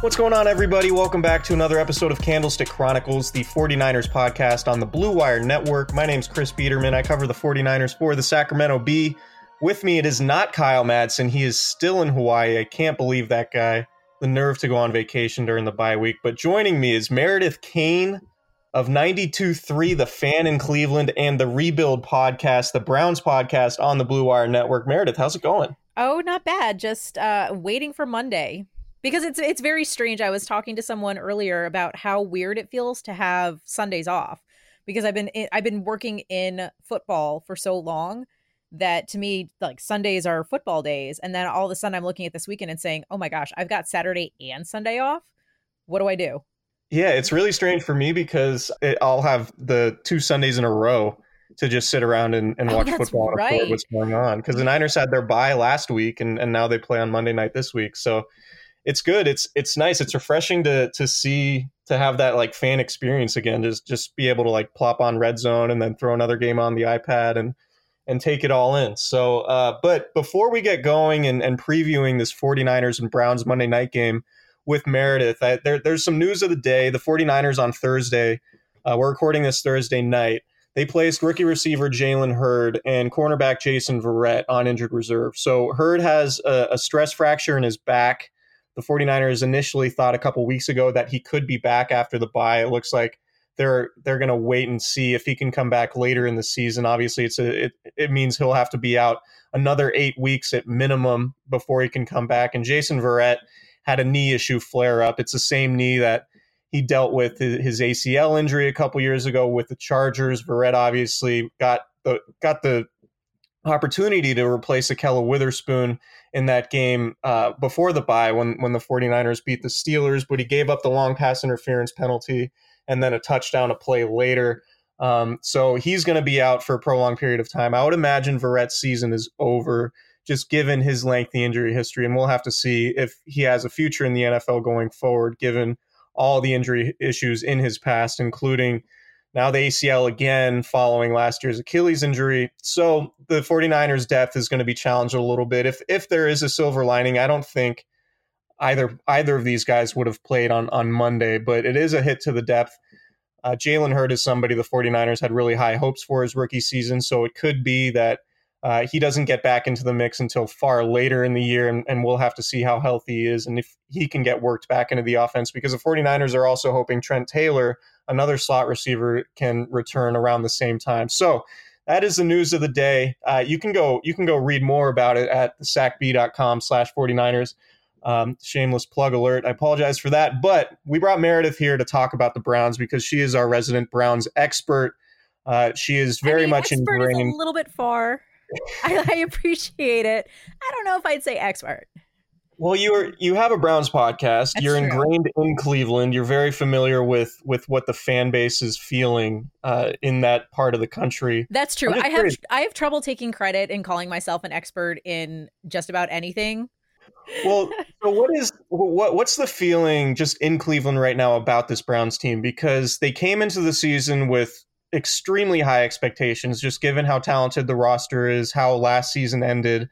What's going on, everybody? Welcome back to another episode of Candlestick Chronicles, the 49ers podcast on the Blue Wire Network. My name's Chris Biderman. I cover the 49ers for the Sacramento Bee. With me, it is not Kyle Madsen. He is still in Hawaii. I can't believe that guy. The nerve to go on vacation during the bye week. But joining me is Meredith Kain of 92.3, The Fan in Cleveland, and the Rebuild podcast, the Browns podcast on the Blue Wire Network. Meredith, how's it going? Oh, not bad. Just uh, waiting for Monday because it's it's very strange. I was talking to someone earlier about how weird it feels to have Sundays off because I've been I've been working in football for so long that to me like Sundays are football days and then all of a sudden I'm looking at this weekend and saying, "Oh my gosh, I've got Saturday and Sunday off. What do I do?" Yeah, it's really strange for me because it, I'll have the two Sundays in a row to just sit around and, and Oh, watch that's football and right. report what's going on. Because the Niners had their bye last week and, and now they play on Monday night this week. So it's good. It's it's nice. It's refreshing to to see to have that like fan experience again. Just just be able to like plop on red zone and then throw another game on the iPad and and take it all in. So uh but before we get going and, and previewing this 49ers and Browns Monday night game with Meredith, I, there, there's some news of the day. The 49ers on Thursday, uh, we're recording this Thursday night. They placed rookie receiver Jalen Hurd and cornerback Jason Verrett on injured reserve. So Hurd has a, a stress fracture in his back. The 49ers initially thought a couple weeks ago that he could be back after the bye. It looks like they're they're going to wait and see if he can come back later in the season. Obviously, it's a it, it means he'll have to be out another eight weeks at minimum before he can come back. And Jason Verrett had a knee issue flare up. It's the same knee that he dealt with his ACL injury a couple years ago with the Chargers. Verrett obviously got the got the opportunity to replace Ahkello Witherspoon in that game uh, before the bye when when the 49ers beat the Steelers, but he gave up the long pass interference penalty and then a touchdown a play later. Um, so he's going to be out for a prolonged period of time. I would imagine Verrett's season is over, just given his lengthy injury history, and we'll have to see if he has a future in the NFL going forward, given all the injury issues in his past, including now the ACL again following last year's Achilles injury. So the 49ers depth is going to be challenged a little bit. If if there is a silver lining, I don't think either either of these guys would have played on on Monday, but it is a hit to the depth. Uh, Jalen Hurd is somebody the 49ers had really high hopes for his rookie season, so it could be that uh, he doesn't get back into the mix until far later in the year, and, and we'll have to see how healthy he is and if he can get worked back into the offense because the 49ers are also hoping Trent Taylor, another slot receiver, can return around the same time. So that is the news of the day. Uh, you can go you can go read more about it at sacbee.com slash 49ers. Um, shameless plug alert. I apologize for that. But we brought Meredith here to talk about the Browns because she is our resident Browns expert. Uh, she is very I mean, much expert ingrained. Is a little bit far. I, I appreciate it. I don't know if I'd say expert. Well, you're you have a Browns podcast. That's you're true. ingrained in Cleveland. You're very familiar with with what the fan base is feeling uh, in that part of the country. That's true. I have curious. I have trouble taking credit and calling myself an expert in just about anything. Well, so what is what what's the feeling just in Cleveland right now about this Browns team because they came into the season with extremely high expectations just given how talented the roster is, how last season ended.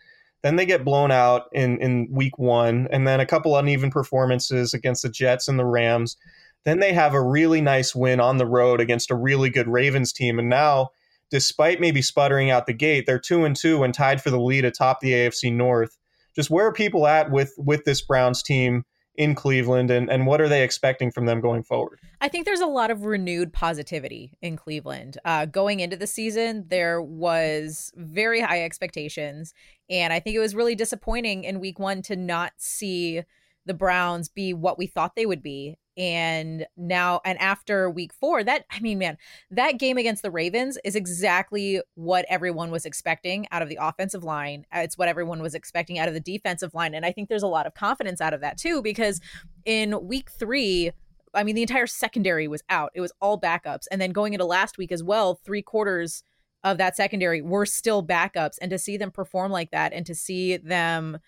Then they get blown out in in week 1 and then a couple uneven performances against the Jets and the Rams. Then they have a really nice win on the road against a really good Ravens team and now despite maybe sputtering out the gate, they're 2 and 2 and tied for the lead atop the AFC North just where are people at with with this Browns team in Cleveland and, and what are they expecting from them going forward? I think there's a lot of renewed positivity in Cleveland. Uh, going into the season, there was very high expectations, and I think it was really disappointing in Week One to not see the Browns be what we thought they would be. And now, and after Week Four, that I mean, man, that game against the Ravens is exactly what everyone was expecting out of the offensive line. Uh, it's what everyone was expecting out of the defensive line, and I think there's a lot of confidence out of that too because in Week Three I mean, the entire secondary was out. It was all backups. And then going into last week as well, three quarters of that secondary were still backups. And to see them perform like that and to see them,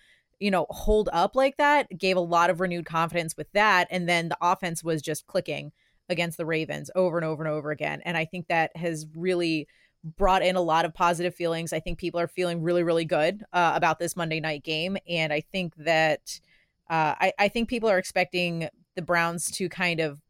you know, hold up like that gave a lot of renewed confidence with that. And then the offense was just clicking against the Ravens over and over and over again. And I think that has really brought in a lot of positive feelings. I think people are feeling really, really good uh, about this Monday night game. And I think that uh, I, I think people are expecting the Browns to kind of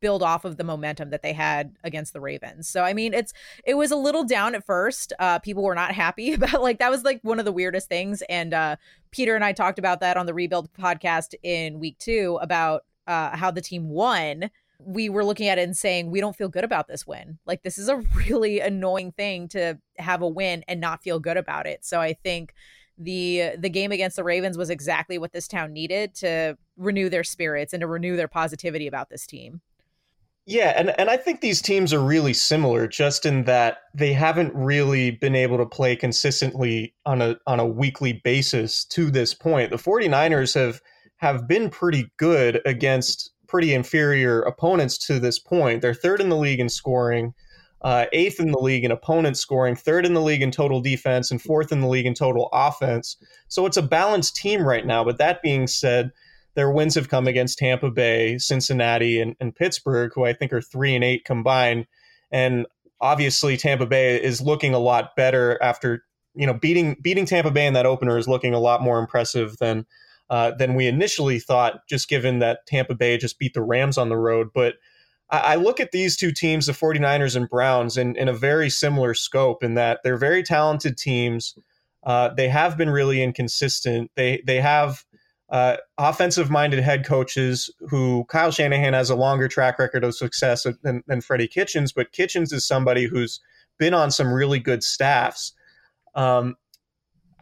build off of the momentum that they had against the Ravens. So I mean, it's it was a little down at first. Uh, people were not happy about like that was like one of the weirdest things. And uh, Peter and I talked about that on the Rebuild podcast in week two about uh, how the team won we were looking at it and saying we don't feel good about this win. Like this is a really annoying thing to have a win and not feel good about it. So I think the the game against the Ravens was exactly what this town needed to renew their spirits and to renew their positivity about this team. Yeah, and, and I think these teams are really similar just in that they haven't really been able to play consistently on a on a weekly basis to this point. The 49ers have have been pretty good against pretty inferior opponents to this point. They're third in the league in scoring, uh, eighth in the league in opponent scoring, third in the league in total defense, and fourth in the league in total offense. So it's a balanced team right now. But that being said, their wins have come against Tampa Bay, Cincinnati, and, and Pittsburgh, who I think are three and eight combined. And obviously, Tampa Bay is looking a lot better after you know beating beating Tampa Bay in that opener is looking a lot more impressive than uh, than we initially thought, just given that Tampa Bay just beat the Rams on the road. But I, I look at these two teams, the 49ers and Browns, in, in a very similar scope in that they're very talented teams. Uh, they have been really inconsistent. They they have uh, offensive minded head coaches who Kyle Shanahan has a longer track record of success than, than Freddie Kitchens, but Kitchens is somebody who's been on some really good staffs. Um,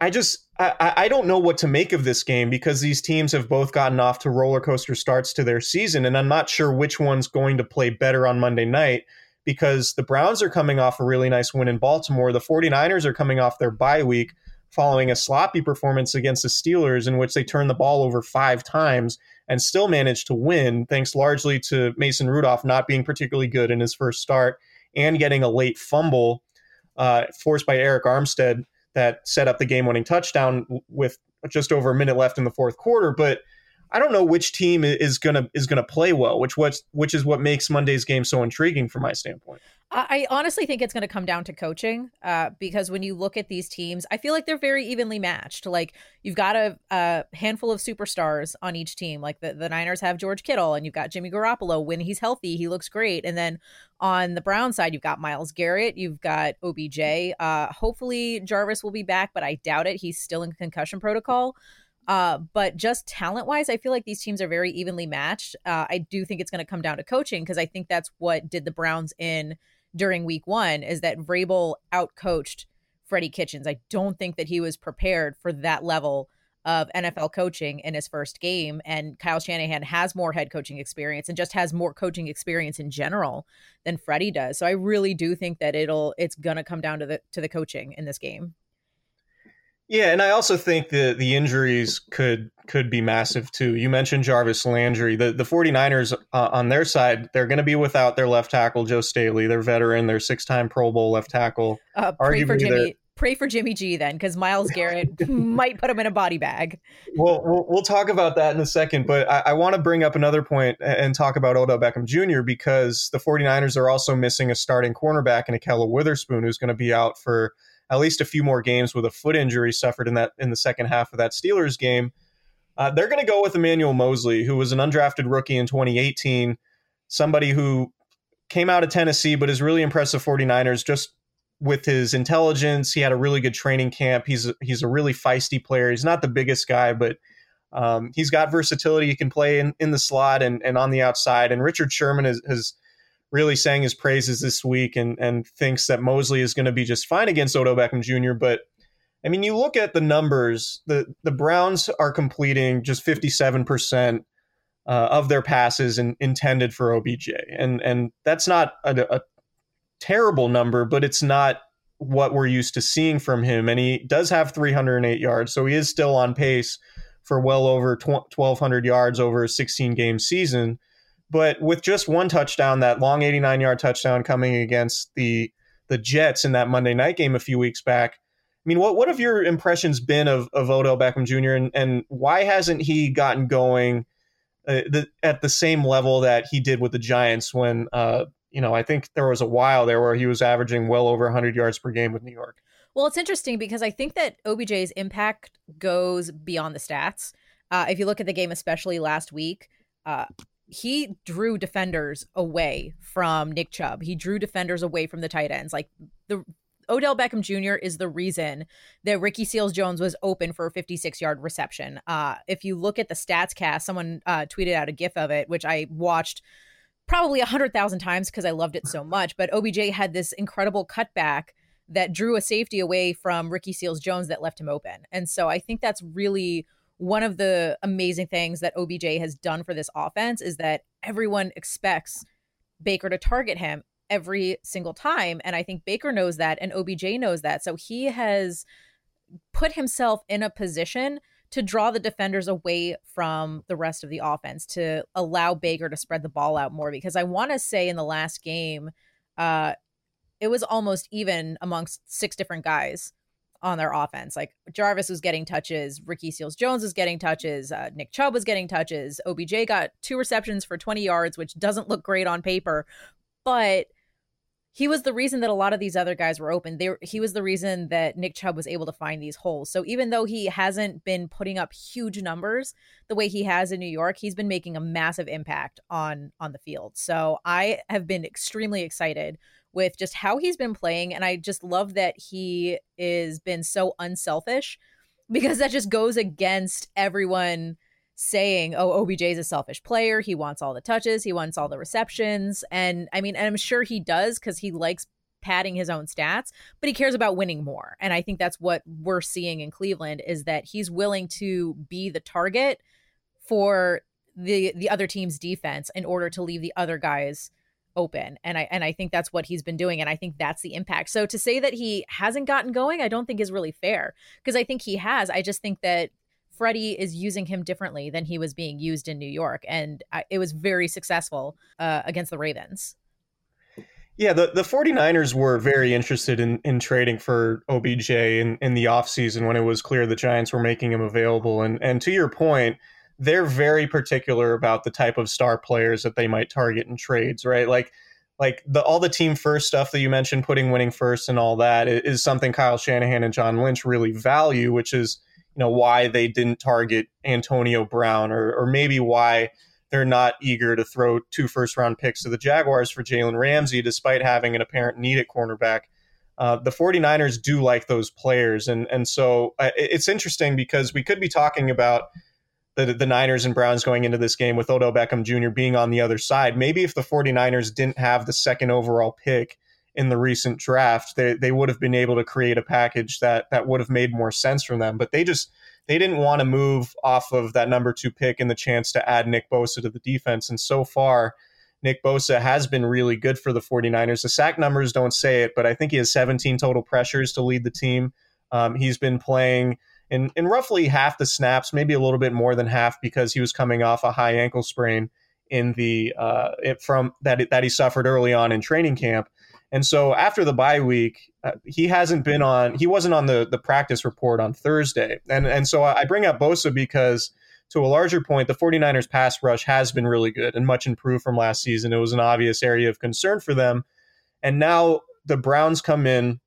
I just I, I don't know what to make of this game because these teams have both gotten off to roller coaster starts to their season, and I'm not sure which one's going to play better on Monday night because the Browns are coming off a really nice win in Baltimore. The 49ers are coming off their bye week following a sloppy performance against the Steelers in which they turned the ball over five times and still managed to win, thanks largely to Mason Rudolph not being particularly good in his first start and getting a late fumble uh, forced by Arik Armstead that set up the game winning touchdown with just over a minute left in the fourth quarter. But I don't know which team is gonna is gonna play well, which what which is what makes Monday's game so intriguing from my standpoint. I honestly think it's going to come down to coaching uh, because when you look at these teams, I feel like they're very evenly matched. Like you've got a, a, handful of superstars on each team. Like the, the Niners have George Kittle and you've got Jimmy Garoppolo. When he's healthy, he looks great. And then on the Brown side, you've got Myles Garrett, you've got OBJ. Uh, hopefully Jarvis will be back, but I doubt it. He's still in concussion protocol. Uh, but just talent wise, I feel like these teams are very evenly matched. Uh, I do think it's going to come down to coaching because I think that's what did the Browns in during week one is that Vrabel outcoached Freddie Kitchens. I don't think that he was prepared for that level of NFL coaching in his first game. And Kyle Shanahan has more head coaching experience and just has more coaching experience in general than Freddie does. So I really do think that it'll it's gonna come down to the to the coaching in this game. Yeah, and I also think that the injuries could could be massive too. You mentioned Jarvis Landry. The the 49ers uh, on their side, they're going to be without their left tackle Joe Staley, their veteran, their six-time Pro Bowl left tackle. Uh, pray for Jimmy. Pray for Jimmy G then, because Myles Garrett might put him in a body bag. Well, well, we'll talk about that in a second, but I, I want to bring up another point and talk about Odell Beckham Jr. because the 49ers are also missing a starting cornerback in Ahkello Witherspoon, who's going to be out for – at least a few more games with a foot injury suffered in that in the second half of that Steelers game. Uh, they're going to go with Emmanuel Moseley, who was an undrafted rookie in 2018, somebody who came out of Tennessee, but is really impressive 49ers just with his intelligence. He had a really good training camp. He's a, he's a really feisty player. He's not the biggest guy, but um, he's got versatility. He can play in, in the slot and, and on the outside. And Richard Sherman has, has really sang his praises this week and and thinks that Moseley is going to be just fine against Odell Beckham Jr. But I mean, you look at the numbers. the The Browns are completing just fifty seven percent uh, of their passes in, intended for OBJ, and and that's not a, a terrible number, but it's not what we're used to seeing from him. And he does have 308 yards, so he is still on pace for well over 1,200 yards over a 16 game season. But with just one touchdown, that long 89 yard touchdown coming against the the Jets in that Monday night game a few weeks back. I mean, what what have your impressions been of, of Odell Beckham Jr. and, and why hasn't he gotten going uh, the, at the same level that he did with the Giants when uh, you know I think there was a while there where he was averaging well over 100 yards per game with New York. Well, it's interesting because I think that OBJ's impact goes beyond the stats. Uh, if you look at the game, especially last week, uh, he drew defenders away from Nick Chubb. He drew defenders away from the tight ends. Like the Odell Beckham Jr. is the reason that Ricky Seals Jones was open for a 56 yard reception. Uh, if you look at the stats cast, someone uh, tweeted out a GIF of it, which I watched probably a hundred thousand times because I loved it so much. But OBJ had this incredible cutback that drew a safety away from Ricky Seals Jones that left him open. And so I think that's really one of the amazing things that OBJ has done for this offense is that everyone expects Baker to target him every single time. And I think Baker knows that and OBJ knows that. So he has put himself in a position to draw the defenders away from the rest of the offense to allow Baker to spread the ball out more. Because I want to say in the last game, uh, it was almost even amongst six different guys on their offense. Like Jarvis was getting touches, Ricky Seals Jones was getting touches, uh, Nick Chubb was getting touches. OBJ got two receptions for 20 yards, which doesn't look great on paper, but he was the reason that a lot of these other guys were open. They he was the reason that Nick Chubb was able to find these holes. So even though he hasn't been putting up huge numbers the way he has in New York, he's been making a massive impact on on the field. So I have been extremely excited with just how he's been playing. And I just love that he is been so unselfish because that just goes against everyone saying, oh, OBJ is a selfish player. He wants all the touches, he wants all the receptions. And I mean, and I'm sure he does because he likes padding his own stats, but he cares about winning more. And I think that's what we're seeing in Cleveland is that he's willing to be the target for the the other team's defense in order to leave the other guys open and i and i think that's what he's been doing and i think that's the impact so to say that he hasn't gotten going i don't think is really fair because i think he has i just think that freddie is using him differently than he was being used in new york and I, it was very successful uh, against the ravens yeah, the, the 49ers were very interested in, in trading for OBJ in, in the offseason when it was clear the Giants were making him available. And and to your point, they're very particular about the type of star players that they might target in trades, right? Like like the all the team first stuff that you mentioned, putting winning first and all that is something Kyle Shanahan and John Lynch really value, which is you know why they didn't target Antonio Brown or or maybe why they're not eager to throw two first round picks to the Jaguars for Jalen Ramsey, despite having an apparent need at cornerback. Uh, the 49ers do like those players. And, and so uh, it's interesting because we could be talking about the, the Niners and Browns going into this game with Odell Beckham Jr. being on the other side. Maybe if the 49ers didn't have the second overall pick in the recent draft, they, they would have been able to create a package that that would have made more sense for them. But they just they didn't want to move off of that number two pick and the chance to add Nick Bosa to the defense. And so far, Nick Bosa has been really good for the 49ers. The sack numbers don't say it, but I think he has 17 total pressures to lead the team. Um, he's been playing in, in roughly half the snaps, maybe a little bit more than half because he was coming off a high ankle sprain in the uh, it, from that that he suffered early on in training camp. And so after the bye week, uh, he hasn't been on. He wasn't on the the practice report on Thursday. And and so I bring up Bosa because to a larger point, the 49ers pass rush has been really good and much improved from last season. It was an obvious area of concern for them. And now the Browns come in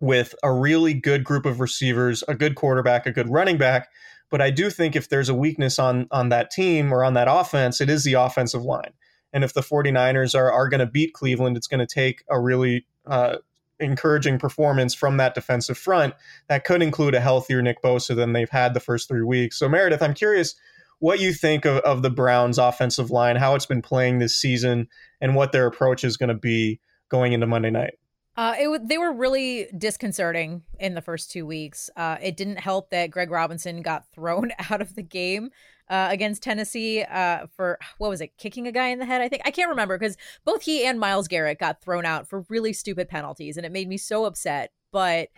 with a really good group of receivers, a good quarterback, a good running back. But I do think if there's a weakness on on that team or on that offense, it is the offensive line. And if the 49ers are, are going to beat Cleveland, it's going to take a really uh, encouraging performance from that defensive front. That could include a healthier Nick Bosa than they've had the first three weeks. So, Meredith, I'm curious what you think of, of the Browns' offensive line, how it's been playing this season, and what their approach is going to be going into Monday night. Uh, it they were really disconcerting in the first two weeks. Uh, it didn't help that Greg Robinson got thrown out of the game uh, against Tennessee uh, for what was it, kicking a guy in the head? I think I can't remember because both he and Myles Garrett got thrown out for really stupid penalties, and it made me so upset. But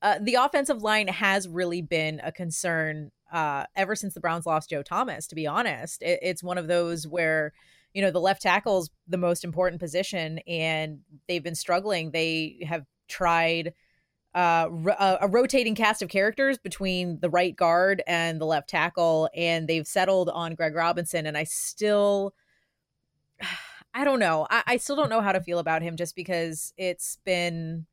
uh, the offensive line has really been a concern uh, ever since the Browns lost Joe Thomas. To be honest, it, it's one of those where you know, the left tackle is the most important position and they've been struggling. They have tried uh, a, a rotating cast of characters between the right guard and the left tackle, and they've settled on Greg Robinson. And I still, I don't know. I, I still don't know how to feel about him just because it's been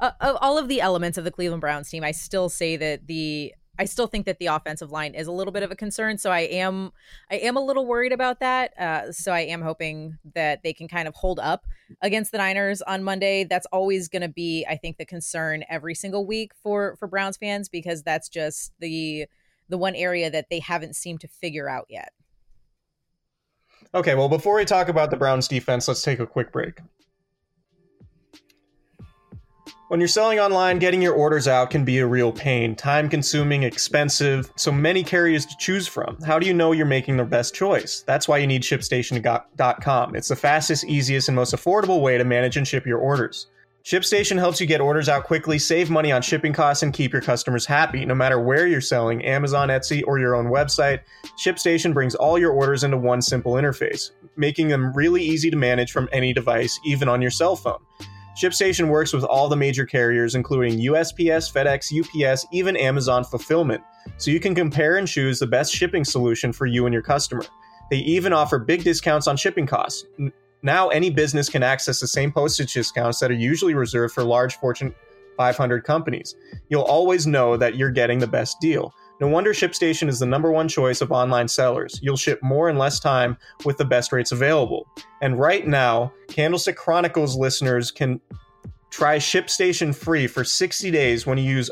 uh, of all of the elements of the Cleveland Browns team. I still say that the I still think that the offensive line is a little bit of a concern. So I am I am a little worried about that. Uh, so I am hoping that they can kind of hold up against the Niners on Monday. That's always going to be, I think, the concern every single week for for Browns fans because that's just the the one area that they haven't seemed to figure out yet. Okay, well, before we talk about the Browns defense, let's take a quick break. When you're selling online, getting your orders out can be a real pain, time consuming, expensive, so many carriers to choose from. How do you know you're making the best choice? That's why you need ShipStation.com. It's the fastest, easiest, and most affordable way to manage and ship your orders. ShipStation helps you get orders out quickly, save money on shipping costs, and keep your customers happy. No matter where you're selling, Amazon, Etsy, or your own website, ShipStation brings all your orders into one simple interface, making them really easy to manage from any device, even on your cell phone. ShipStation works with all the major carriers, including USPS, FedEx, UPS, even Amazon Fulfillment, so you can compare and choose the best shipping solution for you and your customer. They even offer big discounts on shipping costs. Now, any business can access the same postage discounts that are usually reserved for large Fortune 500 companies. You'll always know that you're getting the best deal. No wonder ShipStation is the number one choice of online sellers. You'll ship more in less time with the best rates available. And right now, Candlestick Chronicles listeners can try ShipStation free for 60 days when you use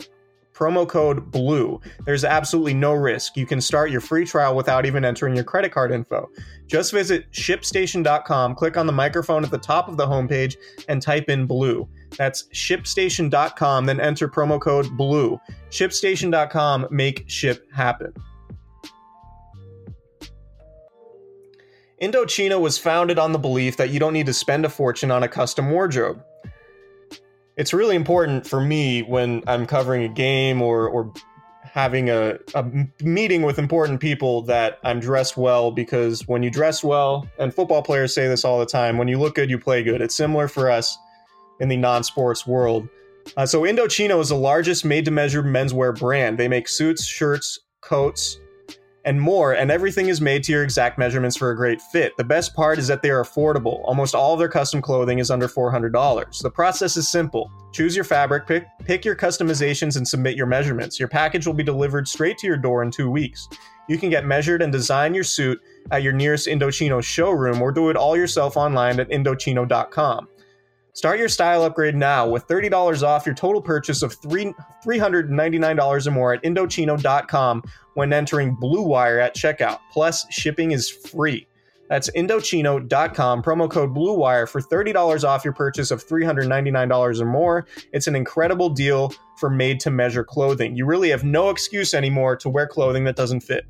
promo code BLUE. There's absolutely no risk. You can start your free trial without even entering your credit card info. Just visit shipstation.com, click on the microphone at the top of the homepage, and type in BLUE. That's shipstation.com, then enter promo code BLUE. Shipstation.com, make ship happen. Indochino was founded on the belief that you don't need to spend a fortune on a custom wardrobe it's really important for me when I'm covering a game or or having a, a meeting with important people that I'm dressed well because when you dress well, and football players say this all the time, when you look good, you play good. It's similar for us in the non-sports world. Uh, so Indochino is the largest made-to-measure menswear brand. They make suits, shirts, coats, and more, and everything is made to your exact measurements for a great fit. The best part is that they are affordable. Almost all of their custom clothing is under $400. The process is simple. Choose your fabric, pick, pick your customizations, and submit your measurements. Your package will be delivered straight to your door in two weeks. You can get measured and design your suit at your nearest Indochino showroom or do it all yourself online at Indochino.com. Start your style upgrade now with $30 off your total purchase of three, $399 or more at Indochino.com when entering Blue Wire at checkout. Plus, shipping is free. That's Indochino.com, promo code Blue Wire for $30 off your purchase of $399 or more. It's an incredible deal for made to measure clothing. You really have no excuse anymore to wear clothing that doesn't fit.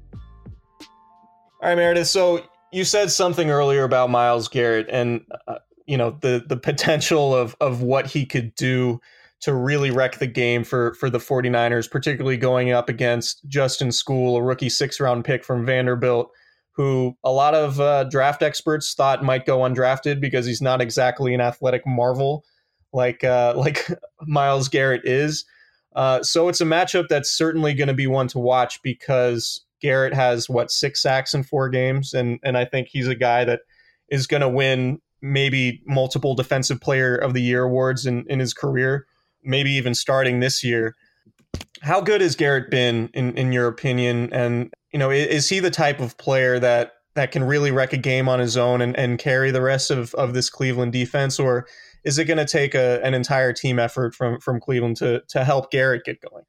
All right, Meredith. So you said something earlier about Myles Garrett, and uh, you know the the potential of of what he could do to really wreck the game for for the 49ers particularly going up against Justin Skule a rookie 6 round pick from Vanderbilt who a lot of uh, draft experts thought might go undrafted because he's not exactly an athletic marvel like uh, like Myles Garrett is. Uh, so it's a matchup that's certainly going to be one to watch because Garrett has what six sacks in four games and and I think he's a guy that is going to win maybe multiple defensive player of the year awards in, in his career, maybe even starting this year. How good has Garrett been in, in your opinion? And, you know, is he the type of player that that can really wreck a game on his own and, and carry the rest of, of this Cleveland defense? Or is it going to take a, an entire team effort from, from Cleveland to, to help Garrett get going?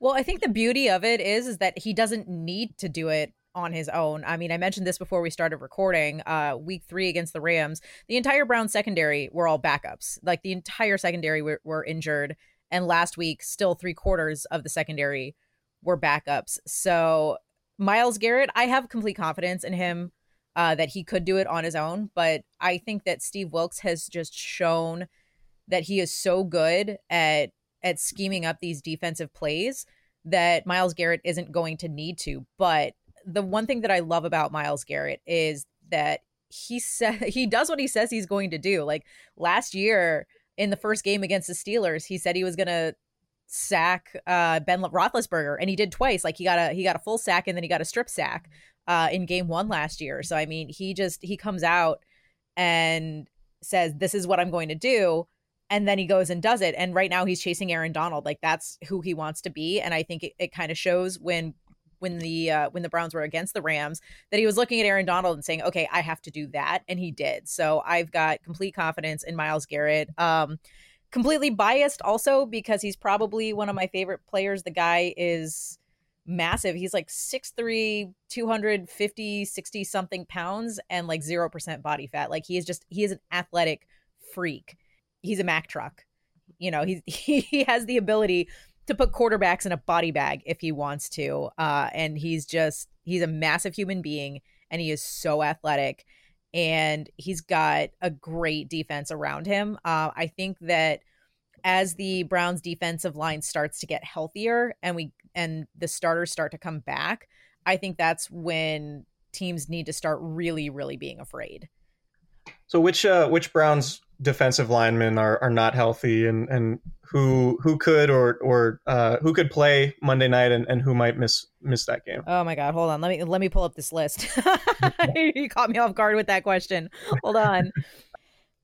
Well, I think the beauty of it is is that he doesn't need to do it on his own. I mean, I mentioned this before we started recording. Uh, week three against the Rams, the entire Brown secondary were all backups. Like the entire secondary were, were injured, and last week, still three quarters of the secondary were backups. So Myles Garrett, I have complete confidence in him uh, that he could do it on his own. But I think that Steve Wilks has just shown that he is so good at at scheming up these defensive plays that Myles Garrett isn't going to need to. But the one thing that I love about Myles Garrett is that he said he does what he says he's going to do. Like last year in the first game against the Steelers, he said he was going to sack uh, Ben Roethlisberger, and he did twice. Like he got a he got a full sack and then he got a strip sack uh, in game one last year. So I mean, he just he comes out and says, "This is what I'm going to do." And then he goes and does it. And right now he's chasing Aaron Donald. Like that's who he wants to be. And I think it, it kind of shows when when the uh, when the Browns were against the Rams that he was looking at Aaron Donald and saying, "Okay, I have to do that," and he did. So I've got complete confidence in Myles Garrett. Um, completely biased also because he's probably one of my favorite players. The guy is massive. He's like 6'3, 250, 60 something pounds and like 0% body fat. Like he is just he is an athletic freak. He's a Mack truck. You know, he's he, he has the ability to put quarterbacks in a body bag if he wants to. Uh, and he's just he's a massive human being and he is so athletic and he's got a great defense around him. Uh, I think that as the Browns defensive line starts to get healthier and we and the starters start to come back, I think that's when teams need to start really, really being afraid. So which uh, which Browns defensive linemen are, are not healthy and, and who who could or or uh, who could play Monday night and, and who might miss miss that game. Oh my god, hold on. Let me let me pull up this list. you caught me off guard with that question. Hold on.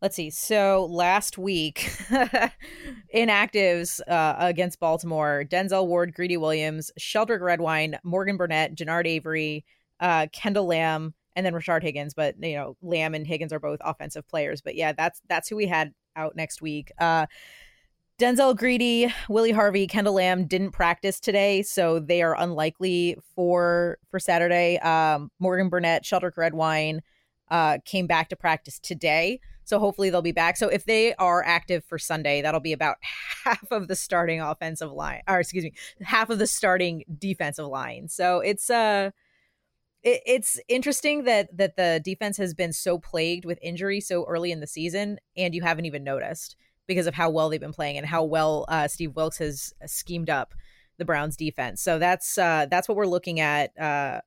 Let's see. So last week, inactives uh, against Baltimore: Denzel Ward, Greedy Williams, Sheldrick Redwine, Morgan Burnett, Genard Avery, uh, Kendall Lamm, and then Rashard Higgins. But you know, Lamm and Higgins are both offensive players. But yeah, that's that's who we had out next week. Uh, Denzel Greedy, Willie Harvey, Kendall Lamm didn't practice today, so they are unlikely for for Saturday. Um, Morgan Burnett, Sheldrick Redwine uh, came back to practice today, so hopefully they'll be back. So if they are active for Sunday, that'll be about half of the starting offensive line, or excuse me, half of the starting defensive line. So it's uh it's interesting that that the defense has been so plagued with injury so early in the season, and you haven't even noticed because of how well they've been playing and how well uh, Steve Wilks has schemed up the Browns defense. So that's uh, that's what we're looking at uh,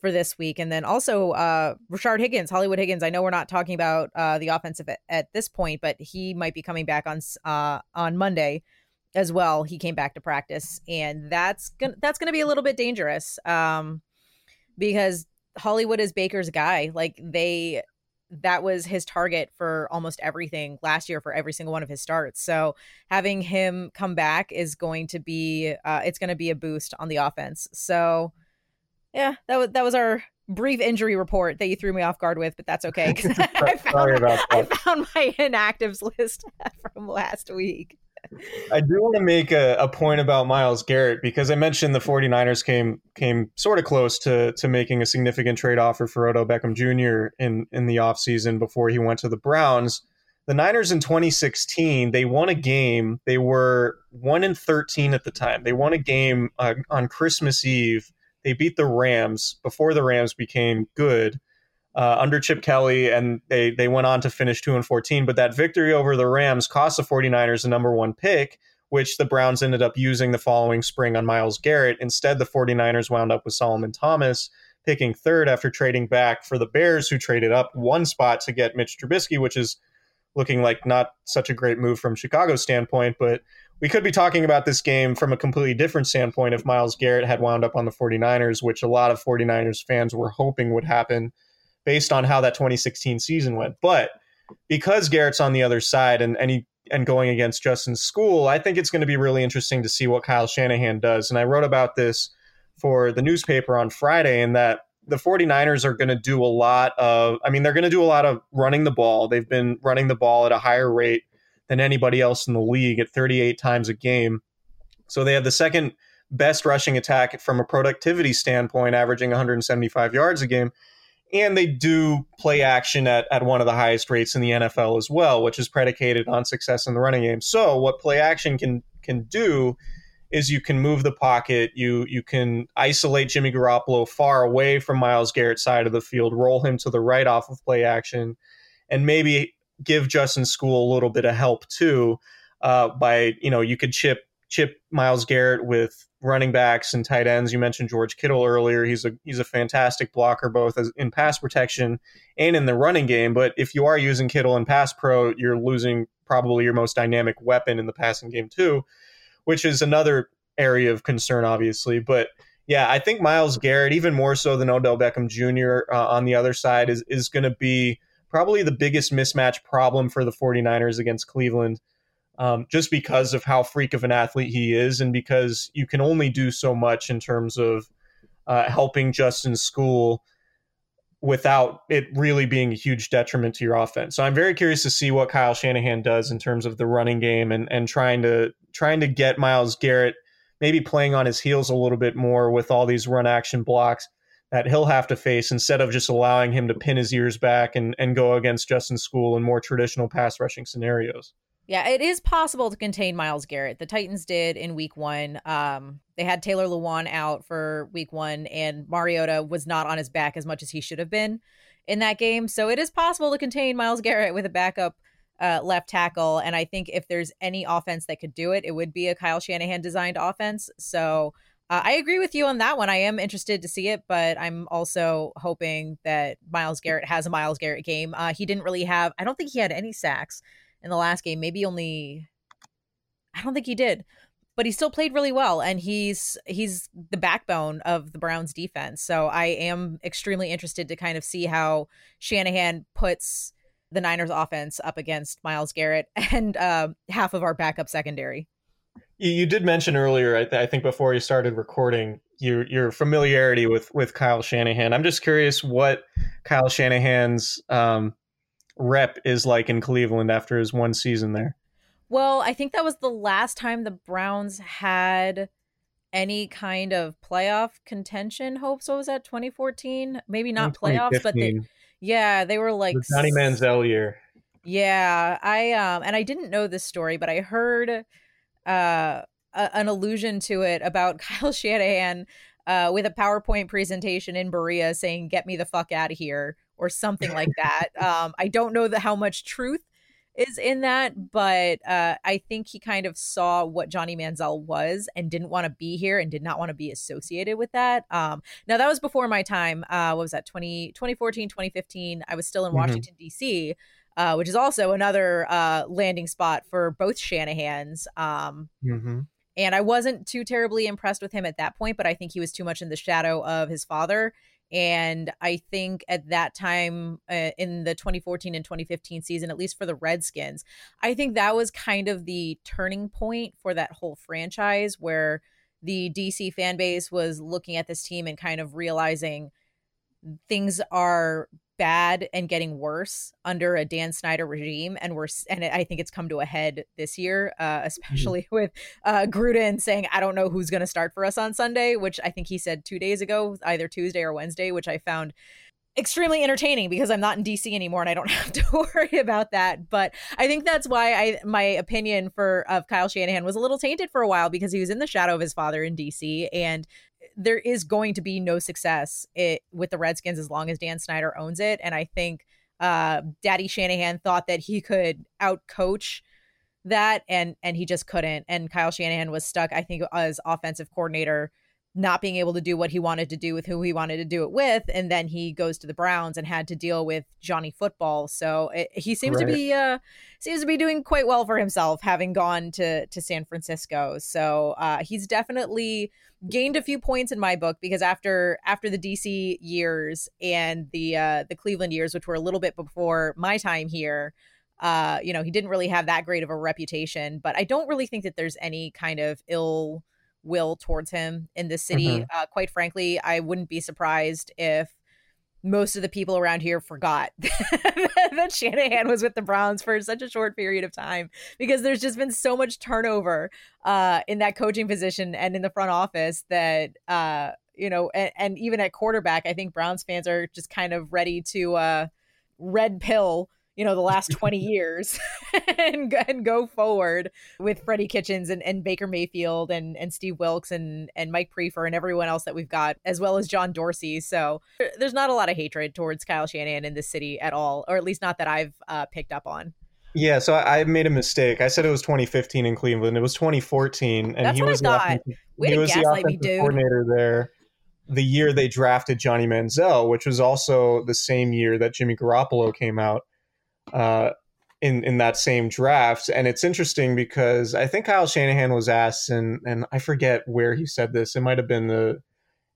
for this week. And then also uh, Rashard Higgins, Hollywood Higgins. I know we're not talking about uh, the offensive at, at, this point, but he might be coming back on uh, on Monday as well. He came back to practice, and that's gonna that's gonna be a little bit dangerous um, because Hollywood is Baker's guy. Like they that was his target for almost everything last year for every single one of his starts. So having him come back is going to be uh, it's going to be a boost on the offense. So yeah, that was that was our brief injury report that you threw me off guard with, but that's okay. I, found, Sorry about that. I found my inactives list from last week. I do want to make a, a, point about Myles Garrett because I mentioned the 49ers came came sort of close to to making a significant trade offer for Odell Beckham Jr. in in the offseason before he went to the Browns. The Niners in 2016, they won a game. They were 1 in 13 at the time. They won a game uh, on Christmas Eve. They beat the Rams before the Rams became good uh, under Chip Kelly, and they they went on to finish two and fourteen. But that victory over the Rams cost the 49ers the number one pick, which the Browns ended up using the following spring on Myles Garrett. Instead, the 49ers wound up with Solomon Thomas picking third after trading back for the Bears, who traded up one spot to get Mitch Trubisky, which is looking like not such a great move from Chicago's standpoint, but we could be talking about this game from a completely different standpoint if Myles Garrett had wound up on the 49ers, which a lot of 49ers fans were hoping would happen based on how that 2016 season went. But because Garrett's on the other side and, and he and going against Justin Skule, I think it's going to be really interesting to see what Kyle Shanahan does. And I wrote about this for the newspaper on Friday and that the 49ers are going to do a lot of I mean they're going to do a lot of running the ball. They've been running the ball at a higher rate than anybody else in the league at 38 times a game. So they have the second best rushing attack from a productivity standpoint averaging 175 yards a game and they do play action at, at one of the highest rates in the NFL as well, which is predicated on success in the running game. So what play action can can do is you can move the pocket, you you can isolate Jimmy Garoppolo far away from Myles Garrett's side of the field, roll him to the right off of play action, and maybe give Justin Skule a little bit of help too. Uh, by you know you could chip chip Myles Garrett with running backs and tight ends. You mentioned George Kittle earlier. He's a he's a fantastic blocker both as, in pass protection and in the running game. But if you are using Kittle in pass pro, you're losing probably your most dynamic weapon in the passing game too, which is another area of concern, obviously. But yeah, I think Myles Garrett, even more so than Odell Beckham Jr. Uh, on the other side, is is going to be probably the biggest mismatch problem for the 49ers against Cleveland um, just because of how freak of an athlete he is, and because you can only do so much in terms of uh, helping Justin Skule without it really being a huge detriment to your offense. So I'm very curious to see what Kyle Shanahan does in terms of the running game and and trying to trying to get Myles Garrett maybe playing on his heels a little bit more with all these run action blocks that he'll have to face instead of just allowing him to pin his ears back and, and go against Justin Skule in more traditional pass rushing scenarios. Yeah, it is possible to contain Myles Garrett. The Titans did in week one. Um, they had Taylor Lewan out for week one, and Mariota was not on his back as much as he should have been in that game. So it is possible to contain Myles Garrett with a backup uh, left tackle. And I think if there's any offense that could do it, it would be a Kyle Shanahan designed offense. So uh, I agree with you on that one. I am interested to see it, but I'm also hoping that Myles Garrett has a Myles Garrett game. Uh, he didn't really have, I don't think he had any sacks in the last game. Maybe only I don't think he did. But he still played really well and he's he's the backbone of the Browns defense. So I am extremely interested to kind of see how Shanahan puts the Niners offense up against Myles Garrett and uh, half of our backup secondary. You, did mention earlier, I, th- I, think before you started recording, your your familiarity with with Kyle Shanahan. I'm just curious what Kyle Shanahan's um, rep is like in Cleveland after his one season there. Well, I think that was the last time the Browns had any kind of playoff contention hopes. What was that, 2014? Maybe not playoffs, but they, yeah, they were like the Johnny Manziel year. Yeah, I um and I didn't know this story, but I heard uh a, an allusion to it about Kyle Shanahan uh with a PowerPoint presentation in Berea saying "Get me the fuck out of here." Or something like that. Um, I don't know the, how much truth is in that, but uh, I think he kind of saw what Johnny Manziel was and didn't want to be here and did not want to be associated with that. Um, now, that was before my time. Uh, what was that, 20, 2014, 2015? I was still in mm-hmm. Washington, D.C., uh, which is also another uh, landing spot for both Shanahans. Um, mm-hmm. And I wasn't too terribly impressed with him at that point, but I think he was too much in the shadow of his father and I think at that time uh, in the 2014 and 2015 season, at least for the Redskins, I think that was kind of the turning point for that whole franchise where the DC fan base was looking at this team and kind of realizing things are bad and getting worse under a Dan Snyder regime, and we're and I think it's come to a head this year, uh, mm-hmm. especially mm-hmm. with uh, Gruden saying, "I don't know who's going to start for us on Sunday," which I think he said two days ago, either Tuesday or Wednesday, which I found extremely entertaining because I'm not in DC anymore and I don't have to worry about that. But I think that's why I my opinion for of Kyle Shanahan was a little tainted for a while because he was in the shadow of his father in DC and there is going to be no success it, with the Redskins as long as Dan Snyder owns it. And I think uh, Daddy Shanahan thought that he could outcoach that, and and he just couldn't. And Kyle Shanahan was stuck, I think, as offensive coordinator not being able to do what he wanted to do with who he wanted to do it with and then he goes to the browns and had to deal with johnny football. So it, he seems right. to be uh seems to be doing quite well for himself having gone to to san francisco. So uh he's definitely gained a few points in my book because after after the dc years and the uh the cleveland years which were a little bit before my time here uh you know he didn't really have that great of a reputation. But i don't really think that there's any kind of ill will towards him in this city. Mm-hmm. Uh, quite frankly, I wouldn't be surprised if most of the people around here forgot that Shanahan was with the Browns for such a short period of time because there's just been so much turnover uh, in that coaching position and in the front office that uh, you know, and, and, even at quarterback, I think Browns fans are just kind of ready to uh, red pill you know the last 20 years and, and go forward with Freddie Kitchens and, and Baker Mayfield and, and Steve Wilks and, and Mike Priefer and everyone else that we've got as well as John Dorsey so there's not a lot of hatred towards Kyle Shanahan in this city at all or at least not that I've uh, picked up on Yeah, so I, I made a mistake. I said it was 2015 in Cleveland. It was 2014, and That's he I was the thought. Way he was the me, offensive coordinator there. The year they drafted Johnny Manziel, which was also the same year that Jimmy Garoppolo came out uh, in in that same draft. And it's interesting because I think Kyle Shanahan was asked, and and I forget where he said this. It might have been the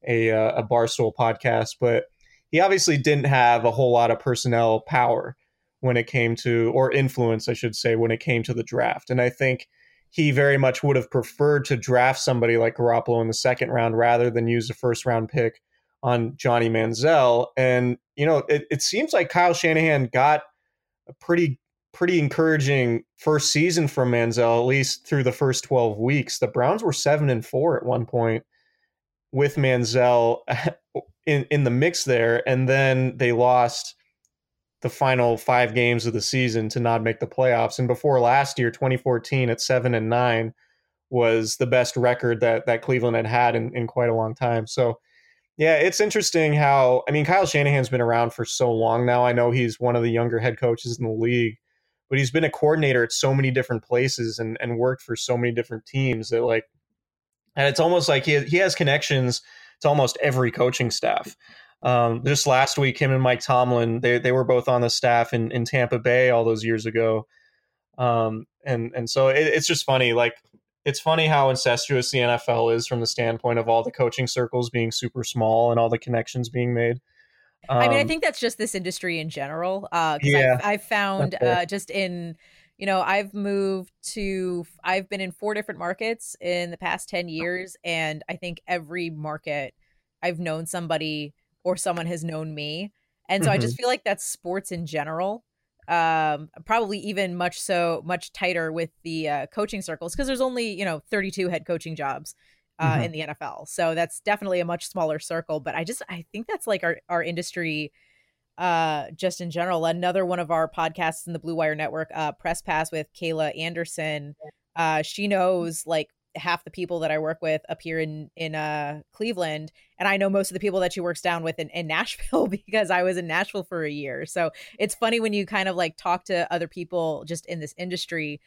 a uh, a Barstool podcast, but he obviously didn't have a whole lot of personnel power when it came to or influence, I should say, when it came to the draft. And I think he very much would have preferred to draft somebody like Garoppolo in the second round rather than use a first round pick on Johnny Manziel. And you know, it, it seems like Kyle Shanahan got a pretty pretty encouraging first season from Manziel, at least through the first 12 weeks. The Browns were seven and four at one point with Manziel in, in the mix there, and then they lost the final five games of the season to not make the playoffs. And before last year, 2014 at seven and nine was the best record that that Cleveland had had in, in quite a long time. So yeah, it's interesting how I mean Kyle Shanahan's been around for so long now. I know he's one of the younger head coaches in the league, but he's been a coordinator at so many different places and, and worked for so many different teams that like and it's almost like he he has connections to almost every coaching staff. Um, just last week, him and Mike Tomlin, they they were both on the staff in, in Tampa Bay all those years ago, um, and and so it, it's just funny. Like it's funny how incestuous the NFL is from the standpoint of all the coaching circles being super small and all the connections being made. Um, I mean, I think that's just this industry in general. Uh, Yeah, I've, I've found uh, just in, you know, I've moved to, I've been in four different markets in the past 10 years. And I think every market I've known somebody or someone has known me. And so I Mm-hmm. just feel like that's sports in general. Um, probably even much so, much tighter with the uh, coaching circles because there's only, you know, 32 head coaching jobs uh, Mhm. in the NFL. So that's definitely a much smaller circle. But I just I think that's like our our industry, uh, just in general. Another one of our podcasts in the Blue Wire Network, uh, Press Pass with Kayla Anderson. Uh, she knows like half the people that I work with up here in in uh Cleveland, and I know most of the people that she works down with in, in Nashville because I was in Nashville for a year. So it's funny when you kind of like talk to other people just in this industry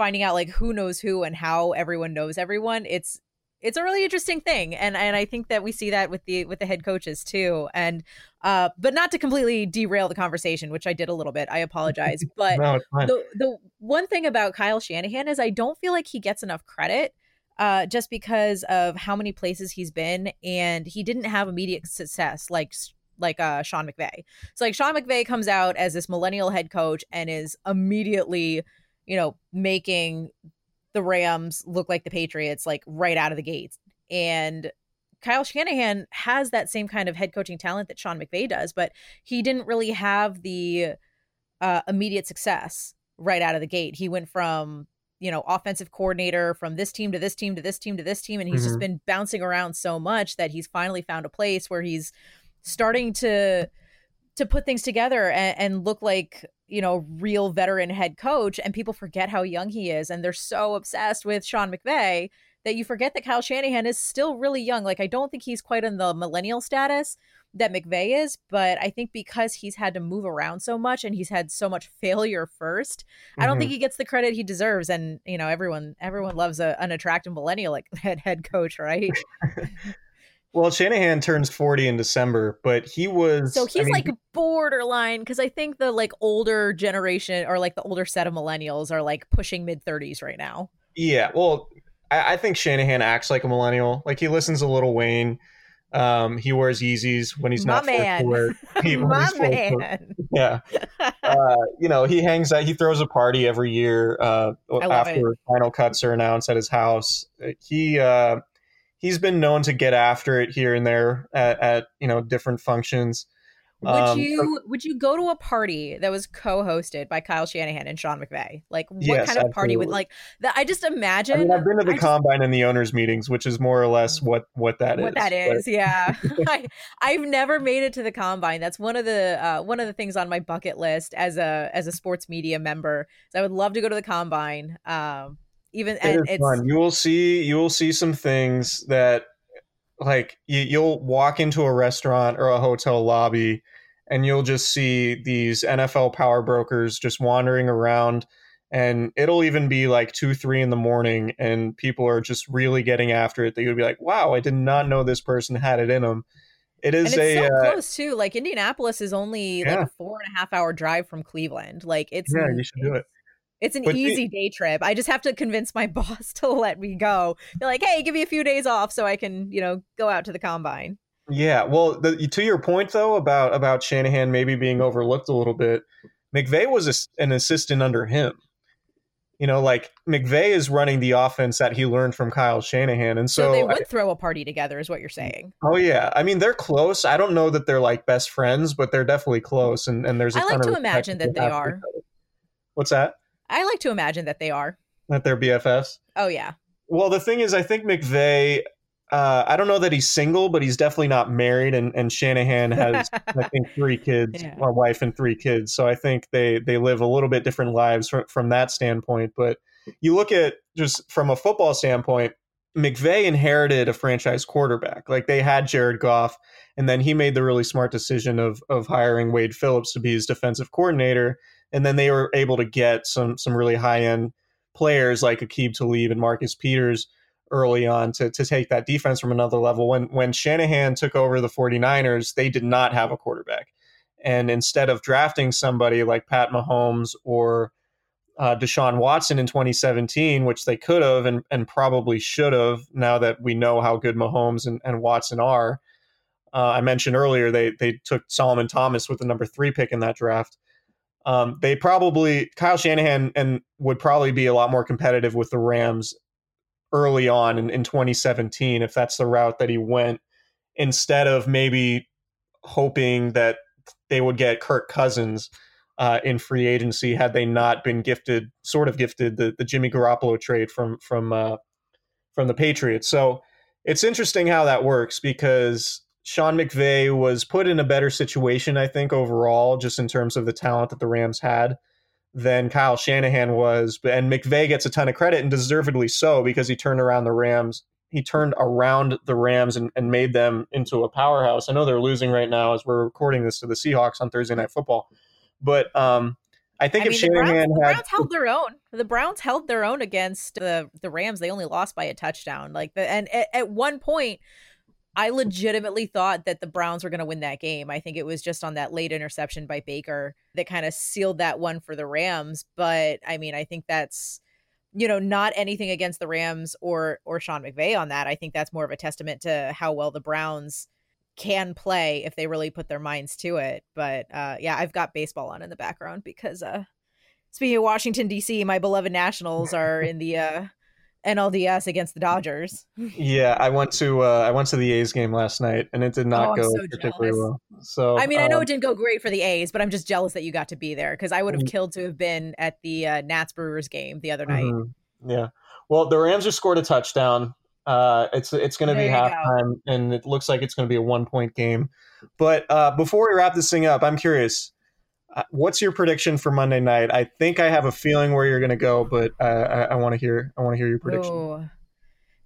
finding out like who knows who and how everyone knows everyone it's it's a really interesting thing and and i think that we see that with the with the head coaches too and uh but not to completely derail the conversation which i did a little bit i apologize but no, the the one thing about Kyle Shanahan is I don't feel like he gets enough credit uh, just because of how many places he's been, and he didn't have immediate success like like uh, Sean McVay. So like Sean McVay comes out as this millennial head coach and is immediately, you know, making the Rams look like the Patriots like right out of the gates, and Kyle Shanahan has that same kind of head coaching talent that Sean McVay does, but he didn't really have the uh, immediate success right out of the gate. He went from you know offensive coordinator from this team to this team to this team to this team, and he's just Mhm. been bouncing around so much that he's finally found a place where he's starting to to put things together and, and look like you know real veteran head coach. And people forget how young he is, and they're so obsessed with Sean McVay that you forget that Kyle Shanahan is still really young. Like I don't think he's quite in the millennial status that McVay is, but I think because he's had to move around so much and he's had so much failure 1st I don't think mm-hmm. he gets the credit he deserves. And you know, everyone everyone loves a, an attractive millennial like head head coach, right? Well, Shanahan turns 40 in December, but he was So I he's mean, like borderline because I think the like older generation or like the older set of millennials are like pushing mid thirties right now. Yeah, well, I, I think Shanahan acts like a millennial. Like he listens to Lil Wayne. Um, he wears Yeezys when he's My not man. to he- My man. yeah. Uh, you know, he hangs out. He throws a party every year uh, after final cuts are announced at his house. He uh, he's been known to get after it here and there at, at you know different functions. Would Um, you would you go to a party that was co-hosted by Kyle Shanahan and Sean McVay? Like what Yes, kind of party would like that? I just imagine. I mean, I've been to the I just- combine and the owners' meetings, which is more or less what what that is. what that but- yeah I, i've never made it to the combine that's one of the uh, one of the things on my bucket list as a as a sports media member so i would love to go to the combine um even It and it's fun. You will see you will see some things that like you, you'll walk into a restaurant or a hotel lobby and you'll just see these NFL power brokers just wandering around. And it'll even be like two, three in the morning, and people are just really getting after it. That you'd be like, "Wow, I did not know this person had it in them." It is and it's a so uh, close too. Like Indianapolis is only like a four and a half hour drive from Cleveland. Like it's yeah, you should do it. It's an But easy day trip. I just have to convince my boss to let me go. Be like, hey, give me a few days off so I can, you know, go out to the combine. Yeah, well, the, to your point though about about Shanahan maybe being overlooked a little bit, McVay was a, an assistant under him. You know, like McVay is running the offense that he learned from Kyle Shanahan, and So, so, they I- would throw a party together, is what you're mm, saying. oh yeah, I mean they're close. I don't know that they're like best friends, but they're definitely close. And and there's a I like to imagine that they are. What's that? I like to imagine that they are. That they're BFFs. Oh yeah. Well, the thing is, I think McVay, Uh, I don't know that he's single, but he's definitely not married, and, and Shanahan has, I think, three kids, Yeah. a wife and three kids. So I think they they live a little bit different lives from, from that standpoint. But you look at just from a football standpoint, McVay inherited a franchise quarterback. Like they had Jared Goff, and then he made the really smart decision of of hiring Wade Phillips to be his defensive coordinator, and then they were able to get some some really high end players like Aqib Talib and Marcus Peters early on to, to take that defense from another level. When when Shanahan took over the 49ers, they did not have a quarterback. And instead of drafting somebody like Pat Mahomes or uh, Deshaun Watson in 2017, which they could have and, and probably should have now that we know how good Mahomes and, and Watson are. Uh, I mentioned earlier they they took Solomon Thomas with the number three pick in that draft. Um, they probably Kyle Shanahan and would probably be a lot more competitive with the Rams early on in, in 2017 if that's the route that he went instead of maybe hoping that they would get Kirk Cousins uh, in free agency had they not been gifted, sort of gifted the, the Jimmy Garoppolo trade from from uh, from the Patriots. So it's interesting how that works because Sean McVay was put in a better situation, I think, overall, just in terms of the talent that the Rams had than Kyle Shanahan was. But and McVay gets a ton of credit and deservedly so because he turned around the Rams. He turned around the Rams and, and made them into a powerhouse. I know they're losing right now as we're recording this to the Seahawks on Thursday Night Football. But um, I think I if mean, the Browns, Shanahan the Browns held their own. The Browns held their own against the the Rams. They only lost by a touchdown. Like the and at, at one point, I legitimately thought that the Browns were going to win that game. I think it was just on that late interception by Baker that kind of sealed that one for the Rams. But I mean, I think that's you know not anything against the Rams or or Sean McVay on that. I think that's more of a testament to how well the Browns can play if they really put their minds to it. But uh yeah, I've got baseball on in the background because uh speaking of Washington DC, my beloved Nationals are in the uh NLDS against the Dodgers. Yeah, I went to uh, I went to the A's game last night, and it did not Oh, go so particularly jealous. well. So I mean, I know um, it didn't go great for the A's, but I'm just jealous that you got to be there because I would have Mm. killed to have been at the uh, Nats Brewers game the other night. mhm, Yeah. Well, the Rams just scored a touchdown. Uh, it's it's going to be you go. halftime, and it looks like it's going to be a one point game. But uh, before we wrap this thing up, I'm curious. Uh, what's your prediction for Monday night? I think I have a feeling where you're going to go, but uh, I, I want to hear. I want to hear your prediction. Ooh.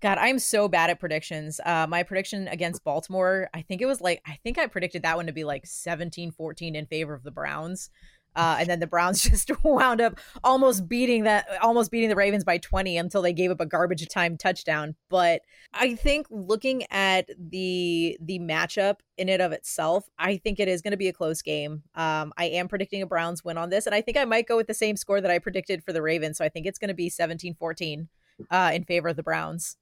God, I'm so bad at predictions. Uh, my prediction against Baltimore, I think it was like, I think I predicted that one to be like 17 14 in favor of the Browns. Uh, and then the Browns just wound up almost beating that, almost beating the Ravens by 20 until they gave up a garbage time touchdown. But I think looking at the the matchup in it of itself, I think it is going to be a close game. Um, I am predicting a Browns win on this, and I think I might go with the same score that I predicted for the Ravens. So I think it's going to be 17 14 uh, in favor of the Browns.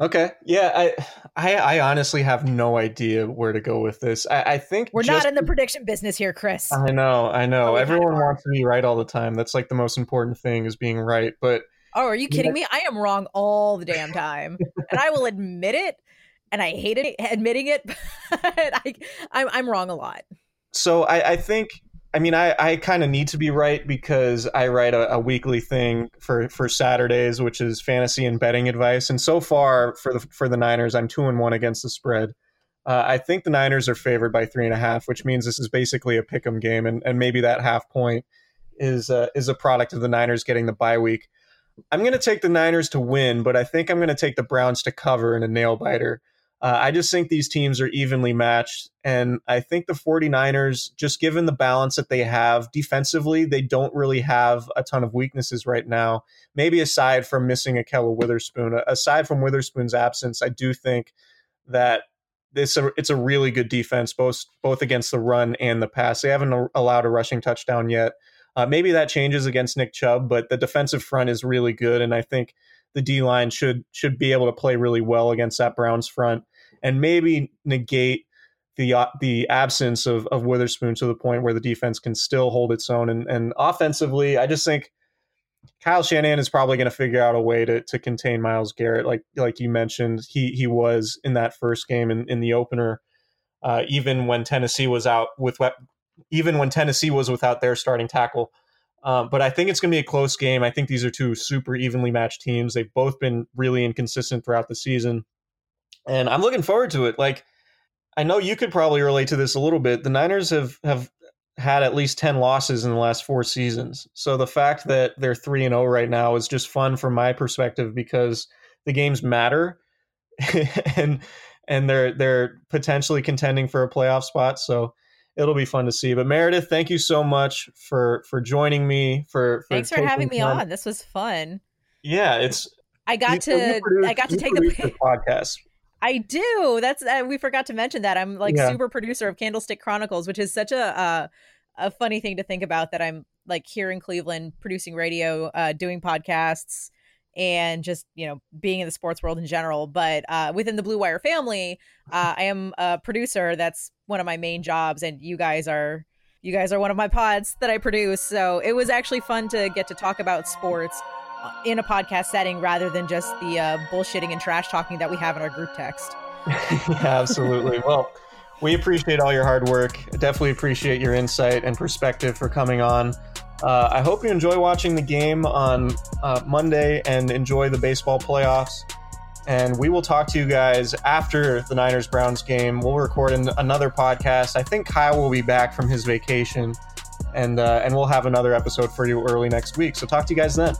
Okay. Yeah. I, I I honestly have no idea where to go with this. I, I think We're just not in the prediction business here, Chris. I know, I know. Everyone wants to be right all the time. That's like the most important thing is being right. But oh, are you kidding me? I am wrong all the damn time, and I will admit it. And I hate it admitting it, but I, I'm I'm wrong a lot. so I, I think I mean I, I kind of need to be right because I write a, a weekly thing for for Saturdays, which is fantasy and betting advice. And so far for the for the Niners, I'm two and one against the spread. Uh, I think the Niners are favored by three and a half, which means this is basically a pick 'em game, and, and maybe that half point is uh, is a product of the Niners getting the bye week. I'm going to take the Niners to win, but I think I'm going to take the Browns to cover in a nail biter. Uh, I just think these teams are evenly matched. And I think the 49ers, just given the balance that they have defensively, they don't really have a ton of weaknesses right now. Maybe aside from missing Ahkello Witherspoon, aside from Witherspoon's absence, I do think that it's a, it's a really good defense, both, both against the run and the pass. They haven't allowed a rushing touchdown yet. Uh, maybe that changes against Nick Chubb, but the defensive front is really good. And I think the D line should should be able to play really well against that Browns front and maybe negate the uh, the absence of, of Witherspoon to the point where the defense can still hold its own. And, and offensively, I just think Kyle Shanahan is probably going to figure out a way to to contain Myles Garrett, like like you mentioned, he he was in that first game in, in the opener, uh, even when Tennessee was out with even when Tennessee was without their starting tackle. Um, but I think it's going to be a close game. I think these are two super evenly matched teams. They've both been really inconsistent throughout the season. And I'm looking forward to it. Like, I know you could probably relate to this a little bit. The Niners have, have had at least 10 losses in the last four seasons. So the fact that they're 3 and 0 right now is just fun from my perspective because the games matter and and they're they're potentially contending for a playoff spot. So it'll be fun to see. But Meredith, thank you so much for for joining me. For, for thanks for having me on. This was fun. Yeah, it's. I got you, to produce, I got to take the podcast. I do. That's uh, we forgot to mention that I'm like yeah. super producer of Candlestick Chronicles, which is such a uh, a funny thing to think about. That I'm like here in Cleveland producing radio, uh, doing podcasts, and just you know being in the sports world in general but uh, within the blue wire family uh, i am a producer. That's one of my main jobs and you guys are you guys are one of my pods that i produce. So it was actually fun to get to talk about sports uh, in a podcast setting rather than just the uh, bullshitting and trash talking that we have in our group text. Yeah, absolutely. Well we appreciate all your hard work. Definitely appreciate your insight and perspective for coming on uh, I hope you enjoy watching the game on uh, Monday and enjoy the baseball playoffs. And we will talk to you guys after the Niners Browns game. We'll record another podcast. I think Kyle will be back from his vacation, and uh, and we'll have another episode for you early next week. So talk to you guys then.